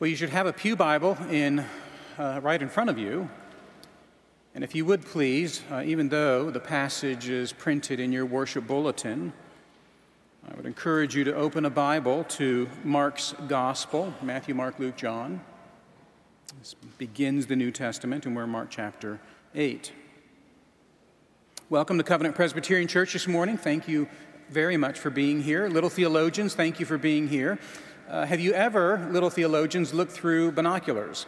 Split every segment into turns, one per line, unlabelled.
Well, you should have a Pew Bible in, uh, right in front of you. And if you would please, uh, even though the passage is printed in your worship bulletin, I would encourage you to open a Bible to Mark's Gospel Matthew, Mark, Luke, John. This begins the New Testament, and we're in Mark chapter 8. Welcome to Covenant Presbyterian Church this morning. Thank you very much for being here. Little theologians, thank you for being here. Uh, have you ever, little theologians, looked through binoculars?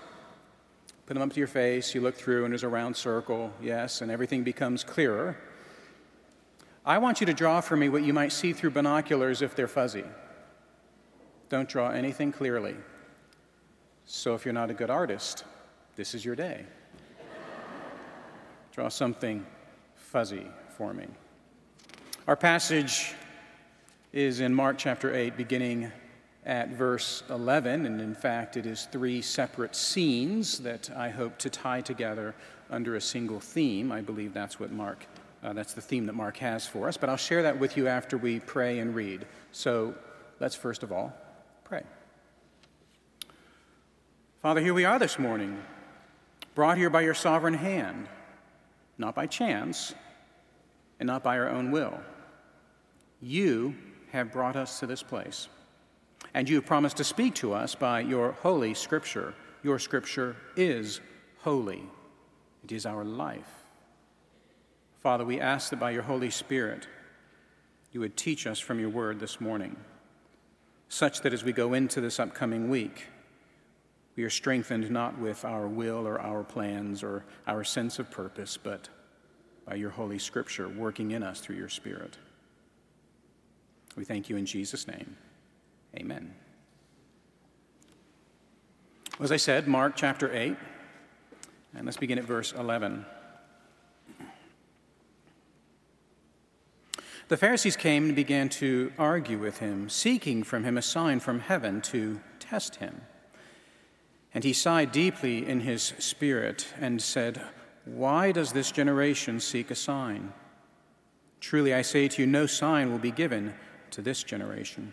Put them up to your face, you look through, and there's a round circle, yes, and everything becomes clearer. I want you to draw for me what you might see through binoculars if they're fuzzy. Don't draw anything clearly. So if you're not a good artist, this is your day. draw something fuzzy for me. Our passage is in Mark chapter 8, beginning at verse 11, and in fact, it is three separate scenes that I hope to tie together under a single theme. I believe that's what Mark, uh, that's the theme that Mark has for us, but I'll share that with you after we pray and read. So let's first of all pray. Father, here we are this morning, brought here by your sovereign hand, not by chance and not by our own will. You have brought us to this place. And you have promised to speak to us by your holy scripture. Your scripture is holy, it is our life. Father, we ask that by your Holy Spirit, you would teach us from your word this morning, such that as we go into this upcoming week, we are strengthened not with our will or our plans or our sense of purpose, but by your Holy Scripture working in us through your Spirit. We thank you in Jesus' name. Amen. As I said, Mark chapter 8, and let's begin at verse 11. The Pharisees came and began to argue with him, seeking from him a sign from heaven to test him. And he sighed deeply in his spirit and said, Why does this generation seek a sign? Truly I say to you, no sign will be given to this generation.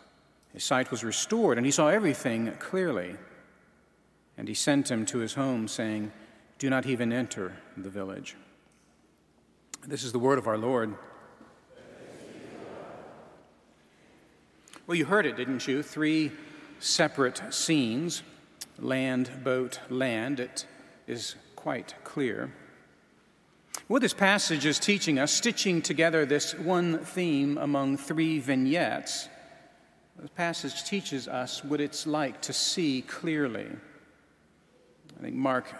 his sight was restored, and he saw everything clearly. And he sent him to his home, saying, Do not even enter the village. This is the word of our Lord. Well, you heard it, didn't you? Three separate scenes land, boat, land. It is quite clear. What this passage is teaching us, stitching together this one theme among three vignettes, the passage teaches us what it's like to see clearly. I think Mark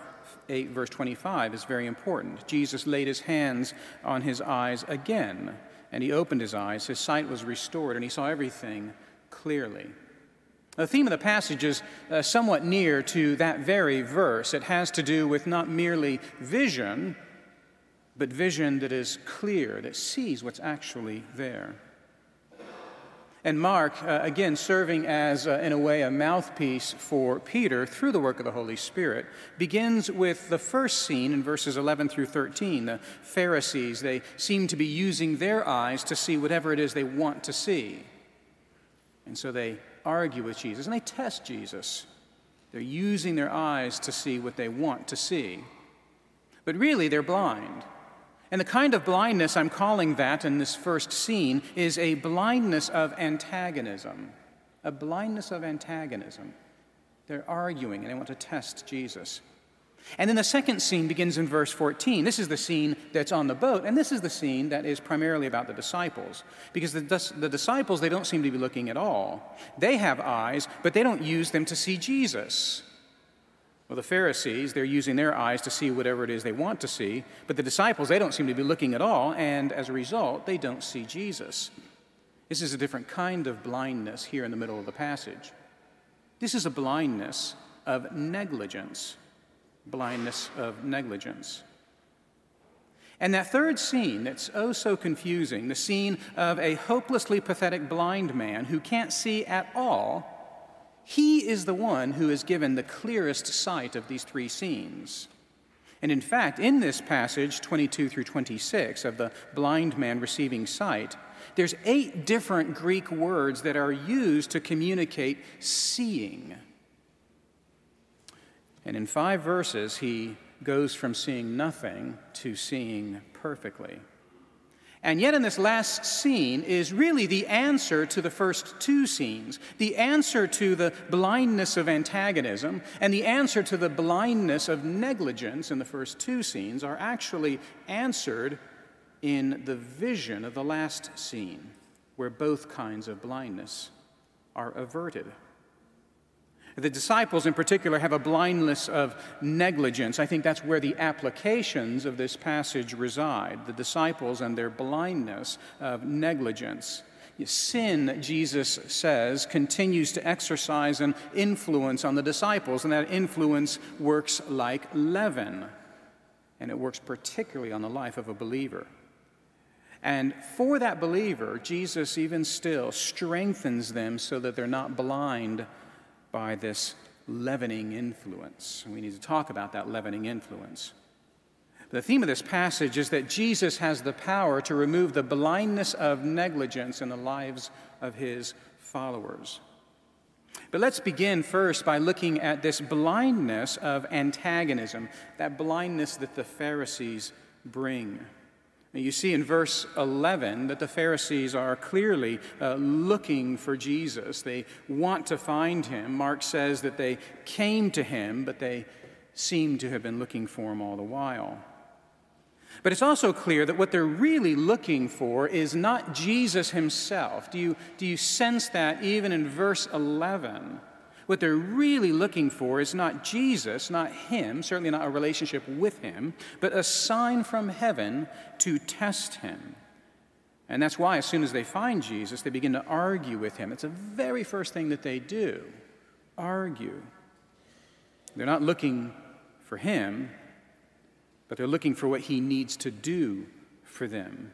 8, verse 25 is very important. Jesus laid his hands on his eyes again, and he opened his eyes. His sight was restored, and he saw everything clearly. The theme of the passage is uh, somewhat near to that very verse. It has to do with not merely vision, but vision that is clear, that sees what's actually there. And Mark, uh, again, serving as, uh, in a way, a mouthpiece for Peter through the work of the Holy Spirit, begins with the first scene in verses 11 through 13. The Pharisees, they seem to be using their eyes to see whatever it is they want to see. And so they argue with Jesus and they test Jesus. They're using their eyes to see what they want to see. But really, they're blind. And the kind of blindness I'm calling that in this first scene is a blindness of antagonism. A blindness of antagonism. They're arguing and they want to test Jesus. And then the second scene begins in verse 14. This is the scene that's on the boat, and this is the scene that is primarily about the disciples. Because the, the disciples, they don't seem to be looking at all. They have eyes, but they don't use them to see Jesus. Well, the Pharisees, they're using their eyes to see whatever it is they want to see, but the disciples, they don't seem to be looking at all, and as a result, they don't see Jesus. This is a different kind of blindness here in the middle of the passage. This is a blindness of negligence. Blindness of negligence. And that third scene that's oh so confusing, the scene of a hopelessly pathetic blind man who can't see at all he is the one who is given the clearest sight of these three scenes. And in fact, in this passage, 22 through 26, of the blind man receiving sight, there's eight different Greek words that are used to communicate seeing. And in five verses, he goes from seeing nothing to seeing perfectly. And yet, in this last scene, is really the answer to the first two scenes the answer to the blindness of antagonism and the answer to the blindness of negligence in the first two scenes are actually answered in the vision of the last scene, where both kinds of blindness are averted. The disciples, in particular, have a blindness of negligence. I think that's where the applications of this passage reside the disciples and their blindness of negligence. Sin, Jesus says, continues to exercise an influence on the disciples, and that influence works like leaven. And it works particularly on the life of a believer. And for that believer, Jesus even still strengthens them so that they're not blind by this leavening influence. We need to talk about that leavening influence. The theme of this passage is that Jesus has the power to remove the blindness of negligence in the lives of his followers. But let's begin first by looking at this blindness of antagonism, that blindness that the Pharisees bring. You see in verse 11 that the Pharisees are clearly uh, looking for Jesus. They want to find him. Mark says that they came to him, but they seem to have been looking for him all the while. But it's also clear that what they're really looking for is not Jesus himself. Do you, do you sense that even in verse 11? What they're really looking for is not Jesus, not Him, certainly not a relationship with Him, but a sign from heaven to test Him. And that's why, as soon as they find Jesus, they begin to argue with Him. It's the very first thing that they do argue. They're not looking for Him, but they're looking for what He needs to do for them.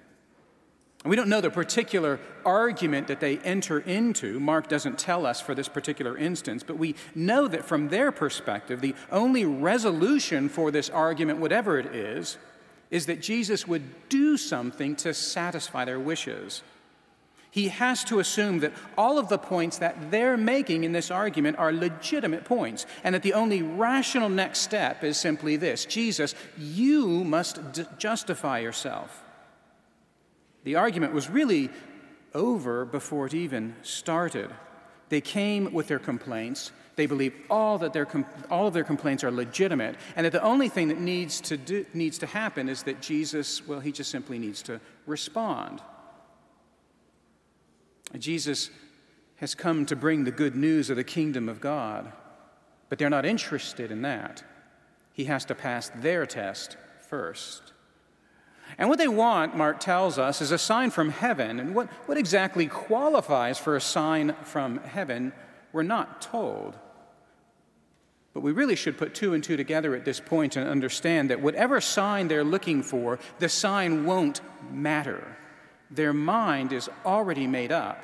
We don't know the particular argument that they enter into. Mark doesn't tell us for this particular instance, but we know that from their perspective, the only resolution for this argument, whatever it is, is that Jesus would do something to satisfy their wishes. He has to assume that all of the points that they're making in this argument are legitimate points, and that the only rational next step is simply this Jesus, you must d- justify yourself. The argument was really over before it even started. They came with their complaints. They believe all, that their all of their complaints are legitimate, and that the only thing that needs to, do, needs to happen is that Jesus, well, he just simply needs to respond. Jesus has come to bring the good news of the kingdom of God, but they're not interested in that. He has to pass their test first. And what they want, Mark tells us, is a sign from heaven. And what, what exactly qualifies for a sign from heaven, we're not told. But we really should put two and two together at this point and understand that whatever sign they're looking for, the sign won't matter. Their mind is already made up.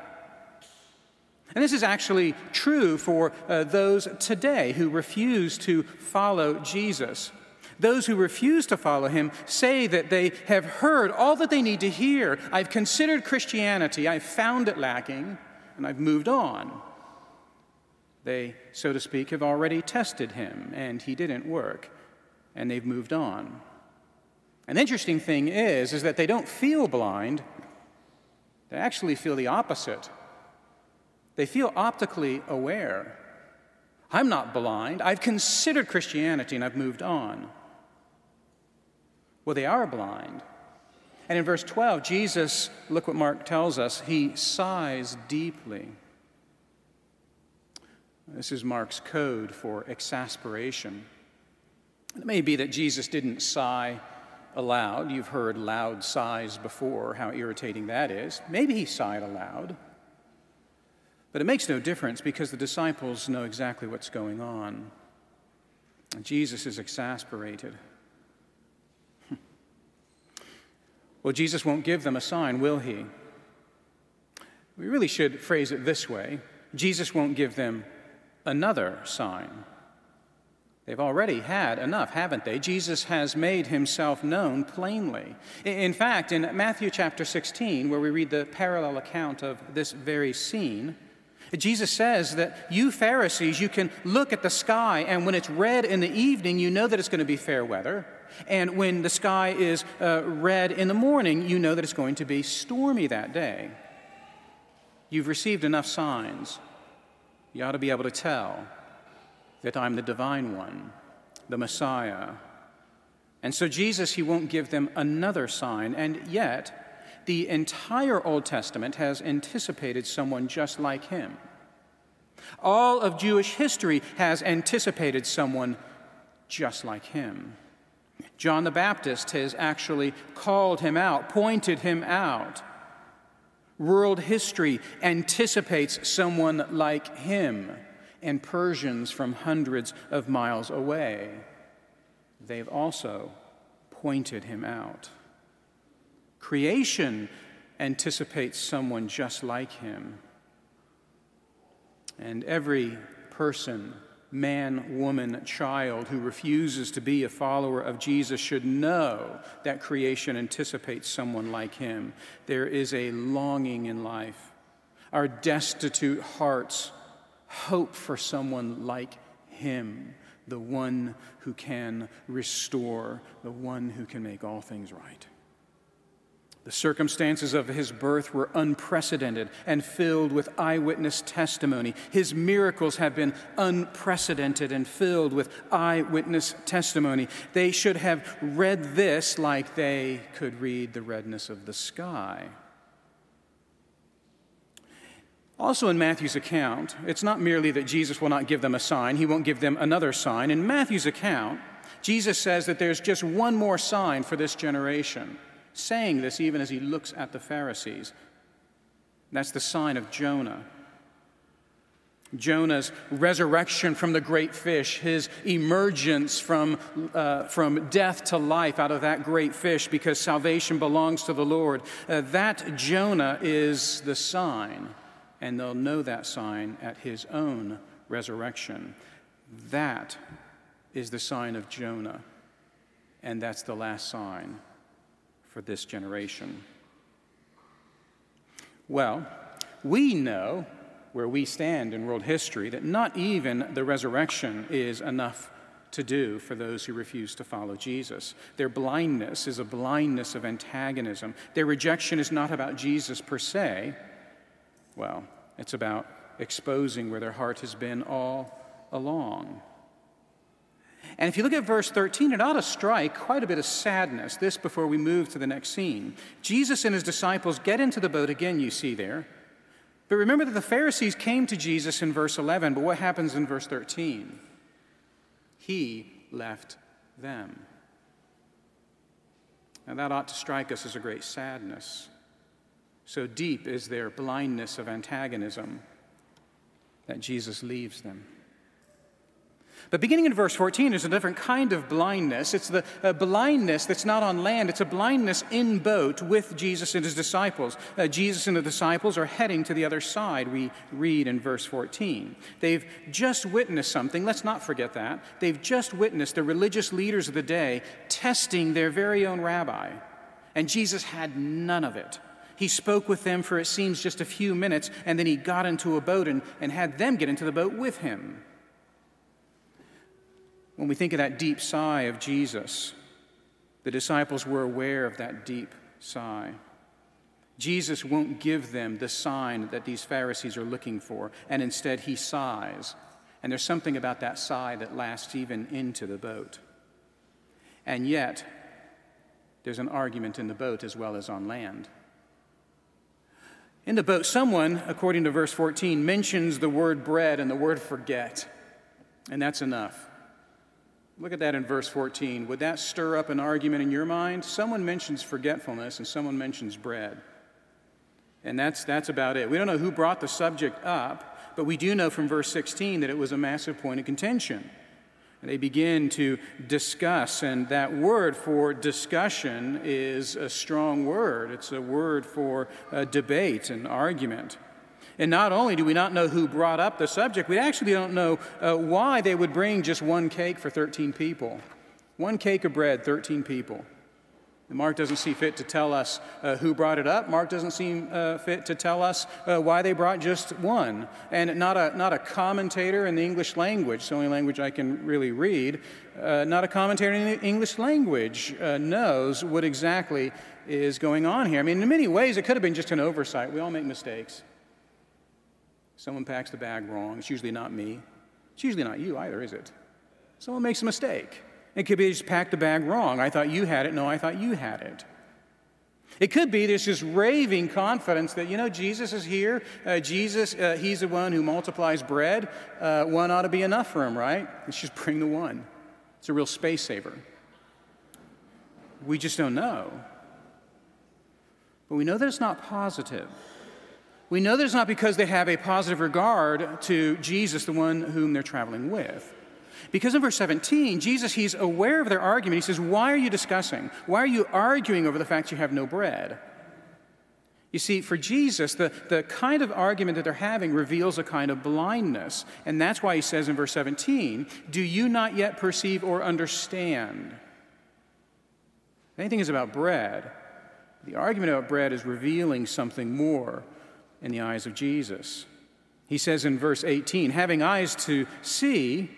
And this is actually true for uh, those today who refuse to follow Jesus. Those who refuse to follow him say that they have heard all that they need to hear. I've considered Christianity, I've found it lacking, and I've moved on. They, so to speak, have already tested him, and he didn't work, and they've moved on. An interesting thing is, is that they don't feel blind, they actually feel the opposite. They feel optically aware. I'm not blind. I've considered Christianity and I've moved on. Well, they are blind. And in verse 12, Jesus, look what Mark tells us, he sighs deeply. This is Mark's code for exasperation. It may be that Jesus didn't sigh aloud. You've heard loud sighs before, how irritating that is. Maybe he sighed aloud. But it makes no difference because the disciples know exactly what's going on. Jesus is exasperated. Well, Jesus won't give them a sign, will he? We really should phrase it this way Jesus won't give them another sign. They've already had enough, haven't they? Jesus has made himself known plainly. In fact, in Matthew chapter 16, where we read the parallel account of this very scene, Jesus says that you Pharisees, you can look at the sky, and when it's red in the evening, you know that it's going to be fair weather. And when the sky is uh, red in the morning, you know that it's going to be stormy that day. You've received enough signs. You ought to be able to tell that I'm the divine one, the Messiah. And so, Jesus, he won't give them another sign, and yet, the entire Old Testament has anticipated someone just like him. All of Jewish history has anticipated someone just like him. John the Baptist has actually called him out, pointed him out. World history anticipates someone like him, and Persians from hundreds of miles away. They've also pointed him out. Creation anticipates someone just like him. And every person, man, woman, child who refuses to be a follower of Jesus should know that creation anticipates someone like him. There is a longing in life. Our destitute hearts hope for someone like him, the one who can restore, the one who can make all things right. The circumstances of his birth were unprecedented and filled with eyewitness testimony. His miracles have been unprecedented and filled with eyewitness testimony. They should have read this like they could read the redness of the sky. Also, in Matthew's account, it's not merely that Jesus will not give them a sign, he won't give them another sign. In Matthew's account, Jesus says that there's just one more sign for this generation saying this even as he looks at the Pharisees. That's the sign of Jonah. Jonah's resurrection from the great fish, his emergence from, uh, from death to life out of that great fish because salvation belongs to the Lord. Uh, that Jonah is the sign, and they'll know that sign at his own resurrection. That is the sign of Jonah, and that's the last sign for this generation? Well, we know where we stand in world history that not even the resurrection is enough to do for those who refuse to follow Jesus. Their blindness is a blindness of antagonism. Their rejection is not about Jesus per se. Well, it's about exposing where their heart has been all along. And if you look at verse 13, it ought to strike quite a bit of sadness, this before we move to the next scene. Jesus and his disciples get into the boat again, you see there. But remember that the Pharisees came to Jesus in verse 11, but what happens in verse 13? He left them. Now that ought to strike us as a great sadness. So deep is their blindness of antagonism that Jesus leaves them. But beginning in verse 14, there's a different kind of blindness. It's the uh, blindness that's not on land, it's a blindness in boat with Jesus and his disciples. Uh, Jesus and the disciples are heading to the other side, we read in verse 14. They've just witnessed something, let's not forget that. They've just witnessed the religious leaders of the day testing their very own rabbi. And Jesus had none of it. He spoke with them for it seems just a few minutes, and then he got into a boat and, and had them get into the boat with him. When we think of that deep sigh of Jesus, the disciples were aware of that deep sigh. Jesus won't give them the sign that these Pharisees are looking for, and instead he sighs. And there's something about that sigh that lasts even into the boat. And yet, there's an argument in the boat as well as on land. In the boat, someone, according to verse 14, mentions the word bread and the word forget, and that's enough. Look at that in verse 14. Would that stir up an argument in your mind? Someone mentions forgetfulness and someone mentions bread. And that's, that's about it. We don't know who brought the subject up, but we do know from verse 16 that it was a massive point of contention. And they begin to discuss, and that word for discussion is a strong word. It's a word for debate and argument. And not only do we not know who brought up the subject, we actually don't know uh, why they would bring just one cake for 13 people. One cake of bread, 13 people. And Mark doesn't see fit to tell us uh, who brought it up. Mark doesn't seem uh, fit to tell us uh, why they brought just one. And not a, not a commentator in the English language, it's the only language I can really read, uh, not a commentator in the English language uh, knows what exactly is going on here. I mean, in many ways, it could have been just an oversight. We all make mistakes. Someone packs the bag wrong. It's usually not me. It's usually not you either, is it? Someone makes a mistake. It could be just packed the bag wrong. I thought you had it. No, I thought you had it. It could be there's this raving confidence that, you know, Jesus is here. Uh, Jesus, uh, he's the one who multiplies bread. Uh, one ought to be enough for him, right? Let's just bring the one. It's a real space saver. We just don't know. But we know that it's not positive. We know that it's not because they have a positive regard to Jesus, the one whom they're traveling with. Because in verse 17, Jesus, he's aware of their argument. He says, Why are you discussing? Why are you arguing over the fact you have no bread? You see, for Jesus, the, the kind of argument that they're having reveals a kind of blindness. And that's why he says in verse 17, Do you not yet perceive or understand? Anything is about bread. The argument about bread is revealing something more in the eyes of Jesus. He says in verse 18, having eyes to see,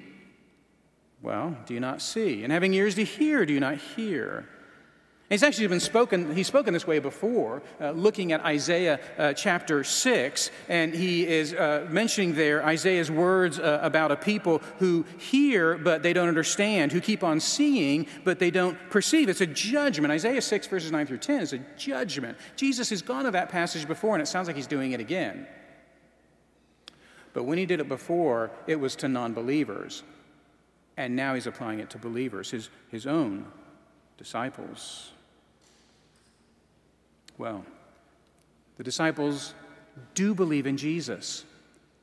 well, do you not see? And having ears to hear, do you not hear? He's actually been spoken, he's spoken this way before, uh, looking at Isaiah uh, chapter 6, and he is uh, mentioning there Isaiah's words uh, about a people who hear but they don't understand, who keep on seeing but they don't perceive. It's a judgment. Isaiah 6, verses 9 through 10 is a judgment. Jesus has gone to that passage before, and it sounds like he's doing it again. But when he did it before, it was to non believers, and now he's applying it to believers, his, his own disciples. Well, the disciples do believe in Jesus.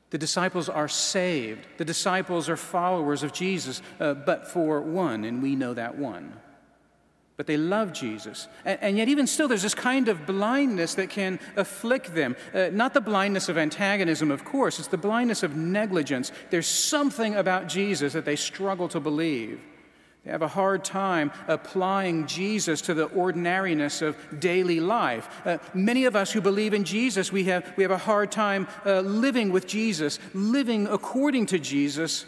The disciples are saved. The disciples are followers of Jesus, uh, but for one, and we know that one. But they love Jesus. And, and, yet, even still, there's this kind of blindness that can afflict them. Uh, not the blindness of antagonism, of course, it's the blindness of negligence. There's something about Jesus that they struggle to believe. They have a hard time applying Jesus to the ordinariness of daily life. Uh, many of us who believe in Jesus, we have, we have a hard time uh, living with Jesus, living according to Jesus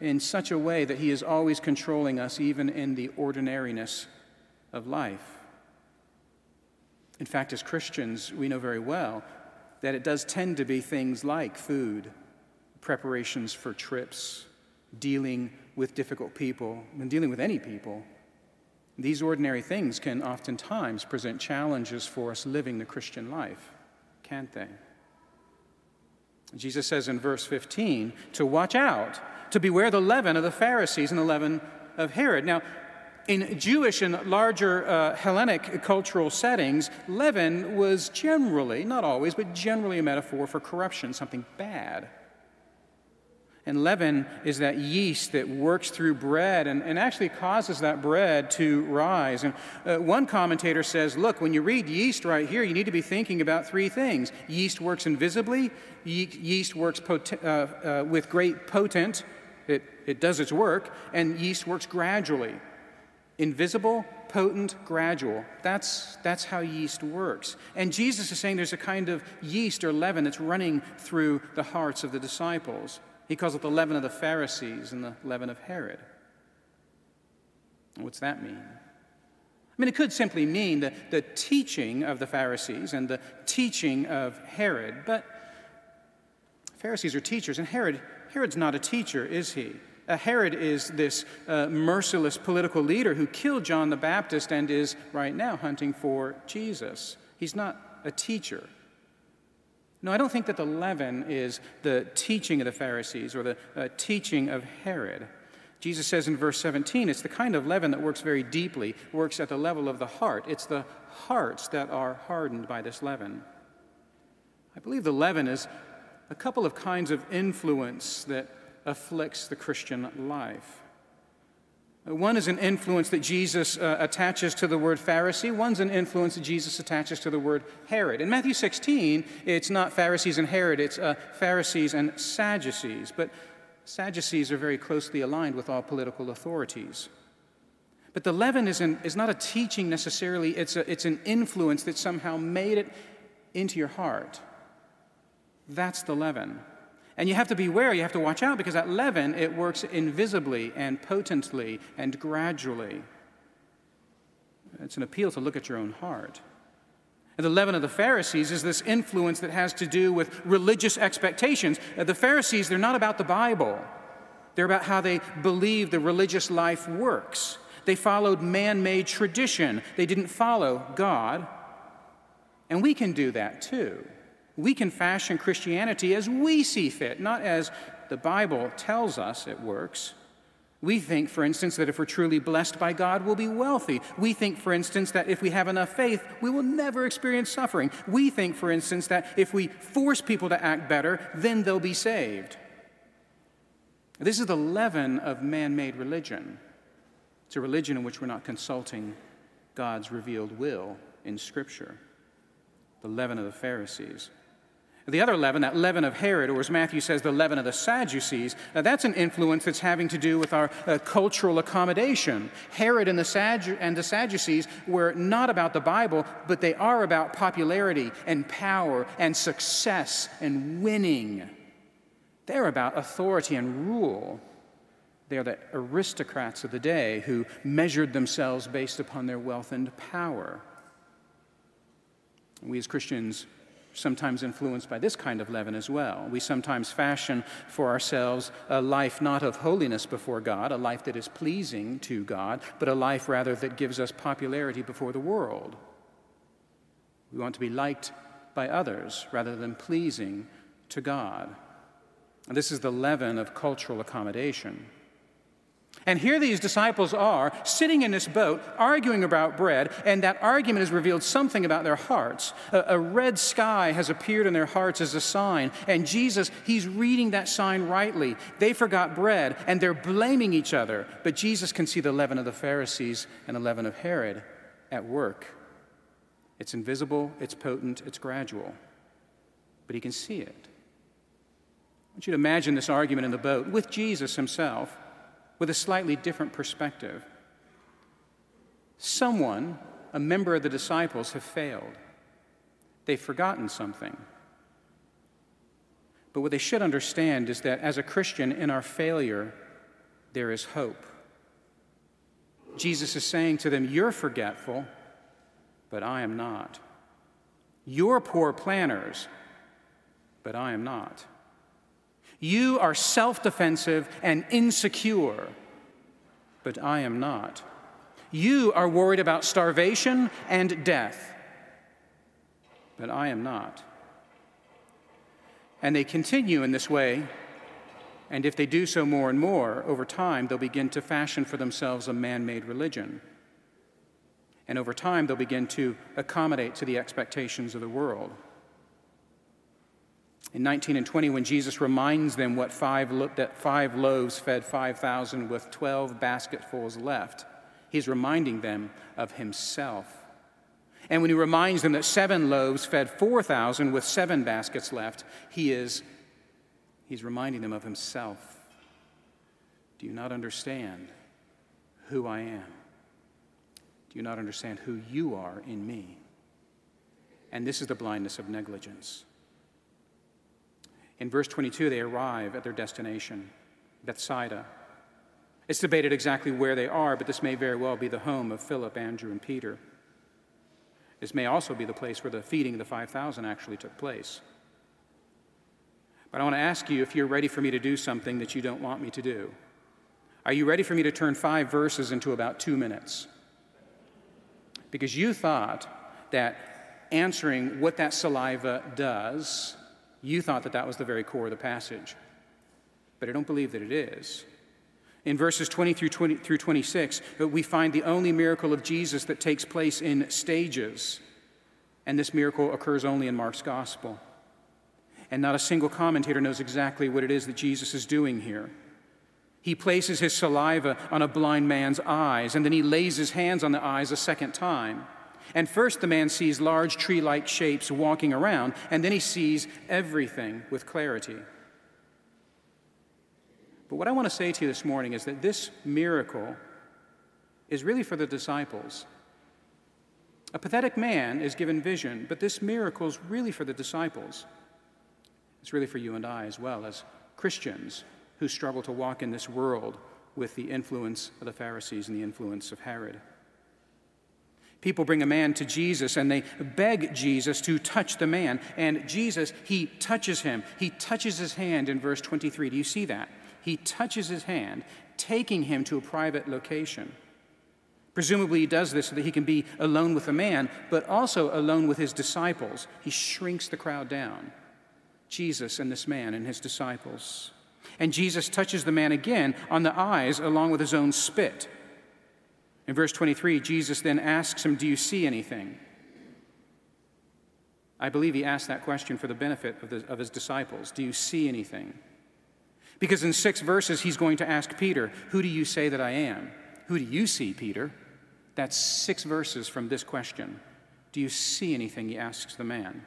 in such a way that He is always controlling us, even in the ordinariness of life. In fact, as Christians, we know very well that it does tend to be things like food, preparations for trips, dealing with difficult people and dealing with any people, these ordinary things can oftentimes present challenges for us living the Christian life, can't they? Jesus says in verse 15 to watch out, to beware the leaven of the Pharisees and the leaven of Herod. Now, in Jewish and larger uh, Hellenic cultural settings, leaven was generally, not always, but generally a metaphor for corruption, something bad. And leaven is that yeast that works through bread and, and actually causes that bread to rise. And uh, one commentator says, look, when you read yeast right here, you need to be thinking about three things. Yeast works invisibly, ye- yeast works uh, uh, with great potent, it, it does its work, and yeast works gradually. Invisible, potent, gradual. That's, that's how yeast works. And Jesus is saying there's a kind of yeast or leaven that's running through the hearts of the disciples. He calls it the leaven of the Pharisees and the leaven of Herod. What's that mean? I mean, it could simply mean the, the teaching of the Pharisees and the teaching of Herod, but Pharisees are teachers, and Herod, Herod's not a teacher, is he? Uh, Herod is this uh, merciless political leader who killed John the Baptist and is right now hunting for Jesus. He's not a teacher. No, I don't think that the leaven is the teaching of the Pharisees or the uh, teaching of Herod. Jesus says in verse 17, it's the kind of leaven that works very deeply, works at the level of the heart. It's the hearts that are hardened by this leaven. I believe the leaven is a couple of kinds of influence that afflicts the Christian life. One is an influence that Jesus uh, attaches to the word Pharisee. One's an influence that Jesus attaches to the word Herod. In Matthew 16, it's not Pharisees and Herod, it's uh, Pharisees and Sadducees. But Sadducees are very closely aligned with all political authorities. But the leaven is, an, is not a teaching necessarily, it's, a, it's an influence that somehow made it into your heart. That's the leaven. And you have to beware, you have to watch out because that leaven, it works invisibly and potently and gradually. It's an appeal to look at your own heart. And the leaven of the Pharisees is this influence that has to do with religious expectations. Uh, the Pharisees, they're not about the Bible, they're about how they believe the religious life works. They followed man made tradition, they didn't follow God. And we can do that too we can fashion Christianity as we see fit, not as the Bible tells us it works. We think, for instance, that if we're truly blessed by God, we'll be wealthy. We think, for instance, that if we have enough faith, we will never experience suffering. We think, for instance, that if we force people to act better, then they'll be saved. This is the leaven of man made religion. It's a religion in which we're not consulting God's revealed will in Scripture. The leaven of the Pharisees. The other leaven, that leaven of Herod, or as Matthew says, the leaven of the Sadducees, uh, that's an influence that's having to do with our uh, cultural accommodation. Herod and the, Saddu- and the Sadducees were not about the Bible, but they are about popularity and power and success and winning. They're about authority and rule. They are the aristocrats of the day who measured themselves based upon their wealth and power. We as Christians sometimes influenced by this kind of leaven as well. We sometimes fashion for ourselves a life not of holiness before God, a life that is pleasing to God, but a life rather that gives us popularity before the world. We want to be liked by others rather than pleasing to God. And this is the leaven of cultural accommodation. And here these disciples are sitting in this boat arguing about bread, and that argument has revealed something about their hearts. A, a, red sky has appeared in their hearts as a sign, and Jesus, he's reading that sign rightly. They forgot bread, and they're blaming each other. But Jesus can see the leaven of the Pharisees and the leaven of Herod at work. It's invisible, it's potent, it's gradual, but he can see it. I want you to imagine this argument in the boat with Jesus himself with a slightly different perspective. Someone, a member of the disciples, have failed. They've forgotten something. But what they should understand is that as a Christian, in our failure, there is hope. Jesus is saying to them, You're forgetful, but I am not. You're poor planners, but I am not. You are self defensive and insecure, but I am not. You are worried about starvation and death, but I am not. And they continue in this way, and if they do so more and more, over time, they'll begin to fashion for themselves a man made religion. And over time, they'll begin to accommodate to the expectations of the world. In 19 and 20, when Jesus reminds them what five lo- that five loaves fed 5,000 with 12 basketfuls left, he's reminding them of himself. And when he reminds them that seven loaves fed 4,000 with seven baskets left, he is he's reminding them of himself. Do you not understand who I am? Do you not understand who you are in me? And this is the blindness of negligence. In verse 22, they arrive at their destination, Bethsaida. It's debated exactly where they are, but this may very well be the home of Philip, Andrew, and Peter. This may also be the place where the feeding of the 5,000 actually took place. But I want to ask you if you're ready for me to do something that you don't want me to do. Are you ready for me to turn five verses into about two minutes? Because you thought that answering what that saliva does you thought that that was the very core of the passage, but I don't believe that it is. In verses 20 through, 20 through 26, we find the only miracle of Jesus that takes place in stages, and this miracle occurs only in Mark's gospel. And not a single commentator knows exactly what it is that Jesus is doing here. He places his saliva on a blind man's eyes, and then he lays his hands on the eyes a second time. And first, the man sees large tree like shapes walking around, and then he sees everything with clarity. But what I want to say to you this morning is that this miracle is really for the disciples. A pathetic man is given vision, but this miracle is really for the disciples. It's really for you and I as well as Christians who struggle to walk in this world with the influence of the Pharisees and the influence of Herod. People bring a man to Jesus and they beg Jesus to touch the man. And Jesus, he touches him. He touches his hand in verse 23. Do you see that? He touches his hand, taking him to a private location. Presumably, he does this so that he can be alone with the man, but also alone with his disciples. He shrinks the crowd down. Jesus and this man and his disciples. And Jesus touches the man again on the eyes along with his own spit. In verse 23, Jesus then asks him, Do you see anything? I believe he asked that question for the benefit of, the, of his disciples. Do you see anything? Because in six verses, he's going to ask Peter, Who do you say that I am? Who do you see, Peter? That's six verses from this question. Do you see anything? He asks the man.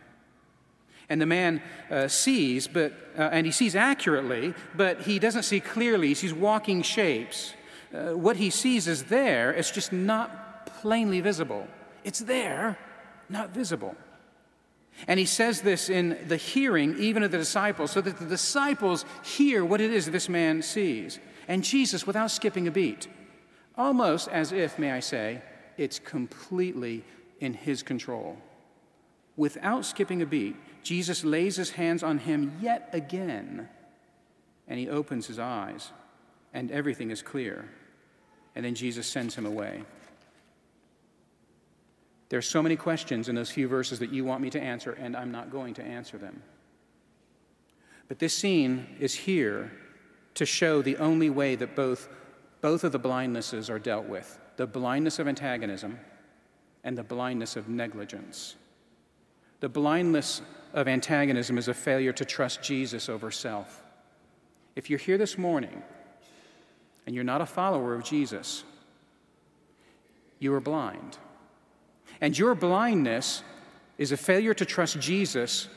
And the man uh, sees, but, uh, and he sees accurately, but he doesn't see clearly. He sees walking shapes uh, what he sees is there, it's just not plainly visible. It's there, not visible. And he says this in the hearing, even of the disciples, so that the disciples hear what it is this man sees. And Jesus, without skipping a beat, almost as if, may I say, it's completely in his control. Without skipping a beat, Jesus lays his hands on him yet again, and he opens his eyes, and everything is clear and then Jesus sends him away. There are so many questions in those few verses that you want me to answer, and I'm not going to answer them. But this scene is here to show the only way that both, both of the blindnesses are dealt with the blindness of antagonism and the blindness of negligence. The blindness of antagonism is a failure to trust Jesus over self. If you're here this morning and you're not a follower of Jesus, you are blind. And your blindness is a failure to trust Jesus,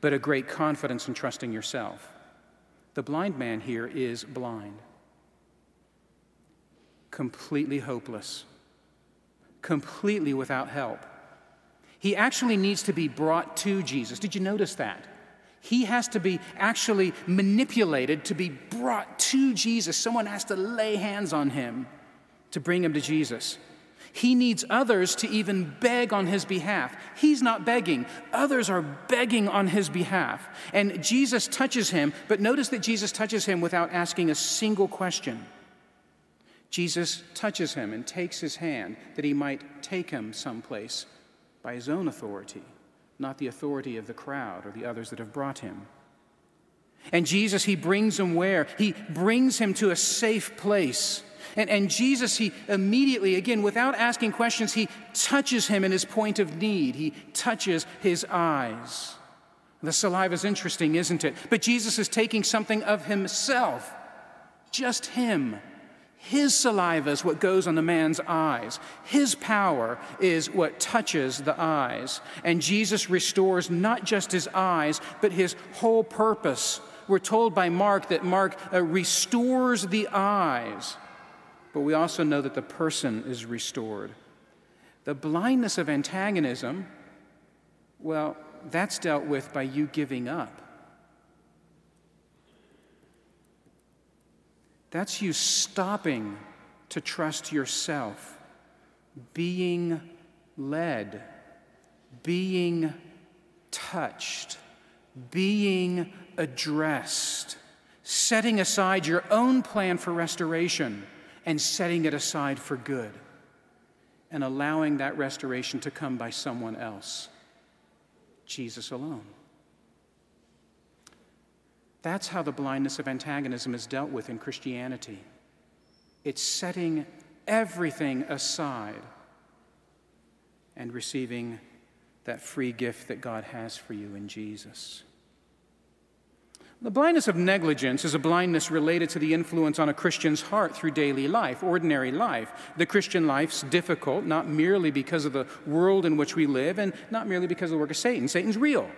but a great confidence in trusting yourself. The blind man here is blind, completely hopeless, completely without help. He actually needs to be brought to Jesus. Did you notice that? He has to be actually manipulated to be brought to Jesus. Someone has to lay hands on him to bring him to Jesus. He needs others to even beg on his behalf. He's not begging, others are begging on his behalf. And Jesus touches him, but notice that Jesus touches him without asking a single question. Jesus touches him and takes his hand that he might take him someplace by his own authority not the authority of the crowd or the others that have brought him. And Jesus, he brings him where? He brings him to a safe place. And, and Jesus, he immediately, again, without asking questions, he touches him in his point of need. He touches his eyes. The saliva is interesting, isn't it? But Jesus is taking something of himself, just him. His saliva is what goes on the man's eyes. His power is what touches the eyes. And Jesus restores not just his eyes, but his whole purpose. We're told by Mark that Mark uh, restores the eyes, but we also know that the person is restored. The blindness of antagonism, well, that's dealt with by you giving up. That's you stopping to trust yourself, being led, being touched, being addressed, setting aside your own plan for restoration and setting it aside for good, and allowing that restoration to come by someone else, Jesus alone. That's how the blindness of antagonism is dealt with in Christianity. It's setting everything aside and receiving that free gift that God has for you in Jesus. The blindness of negligence is a blindness related to the influence on a Christian's heart through daily life, ordinary life. The Christian life's difficult, not merely because of the world in which we live and not merely because of the work of Satan. Satan's real.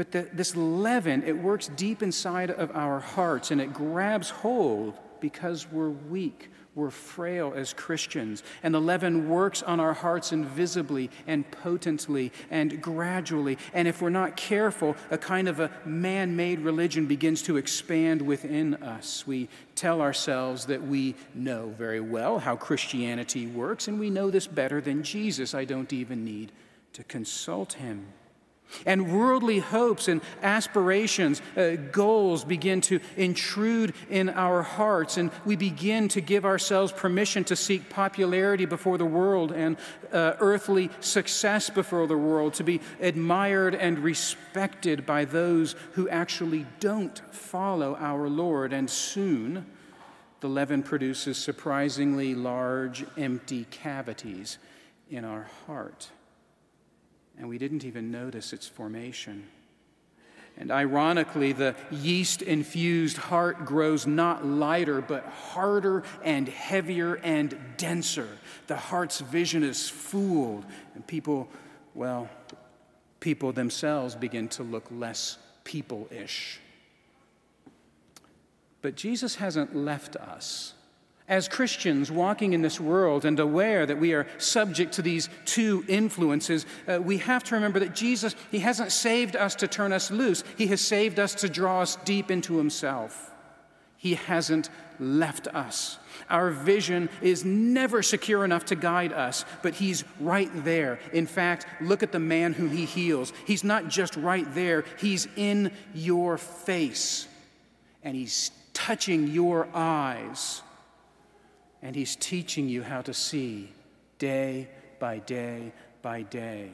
But the, this leaven, it works deep inside of our hearts and it grabs hold because we're weak, we're frail as Christians. And the leaven works on our hearts invisibly and potently and gradually. And if we're not careful, a kind of a man made religion begins to expand within us. We tell ourselves that we know very well how Christianity works, and we know this better than Jesus. I don't even need to consult him. And worldly hopes and aspirations, uh, goals begin to intrude in our hearts, and we begin to give ourselves permission to seek popularity before the world and uh, earthly success before the world, to be admired and respected by those who actually don't follow our Lord. And soon, the leaven produces surprisingly large, empty cavities in our heart and we didn't even notice its formation. And ironically, the yeast infused heart grows not lighter, but harder and heavier and denser. The heart's vision is fooled, and people, well, people themselves begin to look less people ish. But Jesus hasn't left us as Christians walking in this world and aware that we are subject to these two influences, uh, we have to remember that Jesus, He hasn't saved us to turn us loose, He has saved us to draw us deep into Himself. He hasn't left us. Our vision is never secure enough to guide us, but He's right there. In fact, look at the man whom He heals. He's not just right there, He's in your face, and He's touching your eyes and He's teaching you how to see day by day by day.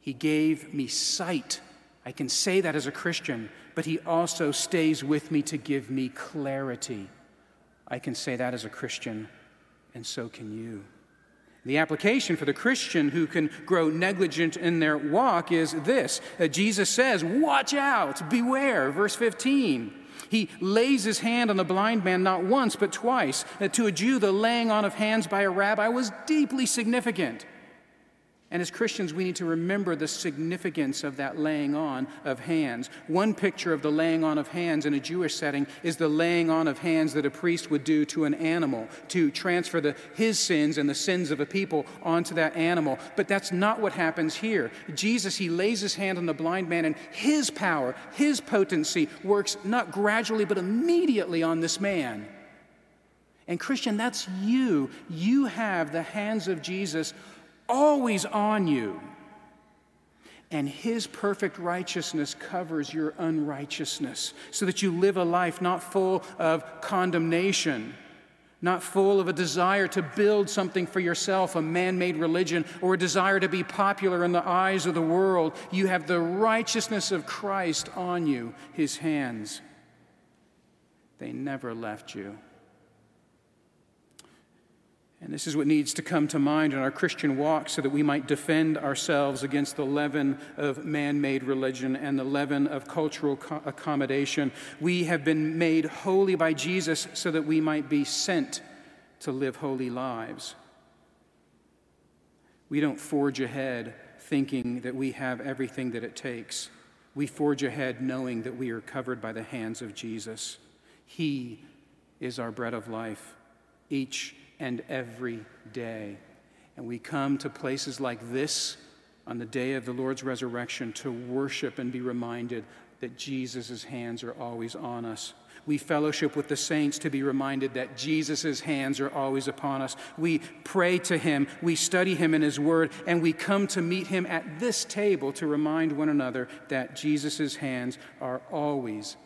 He gave me sight. I can say that as a Christian, but He also stays with me to give me clarity. I can say that as a Christian, and so can you. The application for the Christian who can grow negligent in their walk is this uh, Jesus says, Watch out, beware, verse 15. He lays his hand on the blind man not once, but twice. Uh, to a Jew, the laying on of hands by a rabbi was deeply significant. And as Christians, we need to remember the significance of that laying on of hands. One picture of the laying on of hands in a Jewish setting is the laying on of hands that a priest would do to an animal to transfer the, his sins and the sins of a people onto that animal. But that's not what happens here. Jesus, he lays his hand on the blind man, and his power, his potency works not gradually, but immediately on this man. And Christian, that's you. You have the hands of Jesus always on you. And his perfect righteousness covers your unrighteousness so that you live a life not full of condemnation, not full of a desire to build something for yourself, a man made religion, or a desire to be popular in the eyes of the world. You have the righteousness of Christ on you, his hands. They never left you. And This is what needs to come to mind in our Christian walk so that we might defend ourselves against the leaven of man made religion and the leaven of cultural co- accommodation. We have been made holy by Jesus so that we might be sent to live holy lives. We don't forge ahead thinking that we have everything that it takes. We forge ahead knowing that we are covered by the hands of Jesus. He is our bread of life each and every day. And we come to places like this on the day of the Lord's resurrection to worship and be reminded that Jesus' hands are always on us. We fellowship with the saints to be reminded that Jesus' hands are always upon us. We pray to him, we study him in his word, and we come to meet him at this table to remind one another that Jesus' hands are always,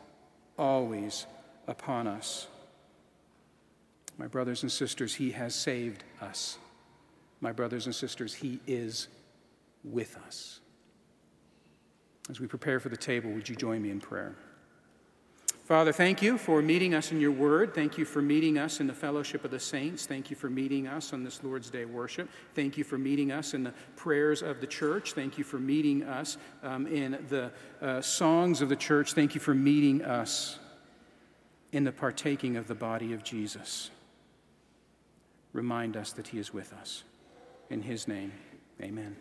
always upon us. My brothers and sisters, He has saved us. My brothers and sisters, He is with us. As we prepare for the table, would you join me in prayer? Father, thank you for meeting us in your word. Thank you for meeting us in the fellowship of the saints. Thank you for meeting us on this Lord's Day worship. Thank you for meeting us in the prayers of the church. Thank you for meeting us um, in the uh, songs of the church. Thank you for meeting us in the partaking of the body of Jesus remind us that He is with us. In His name, amen.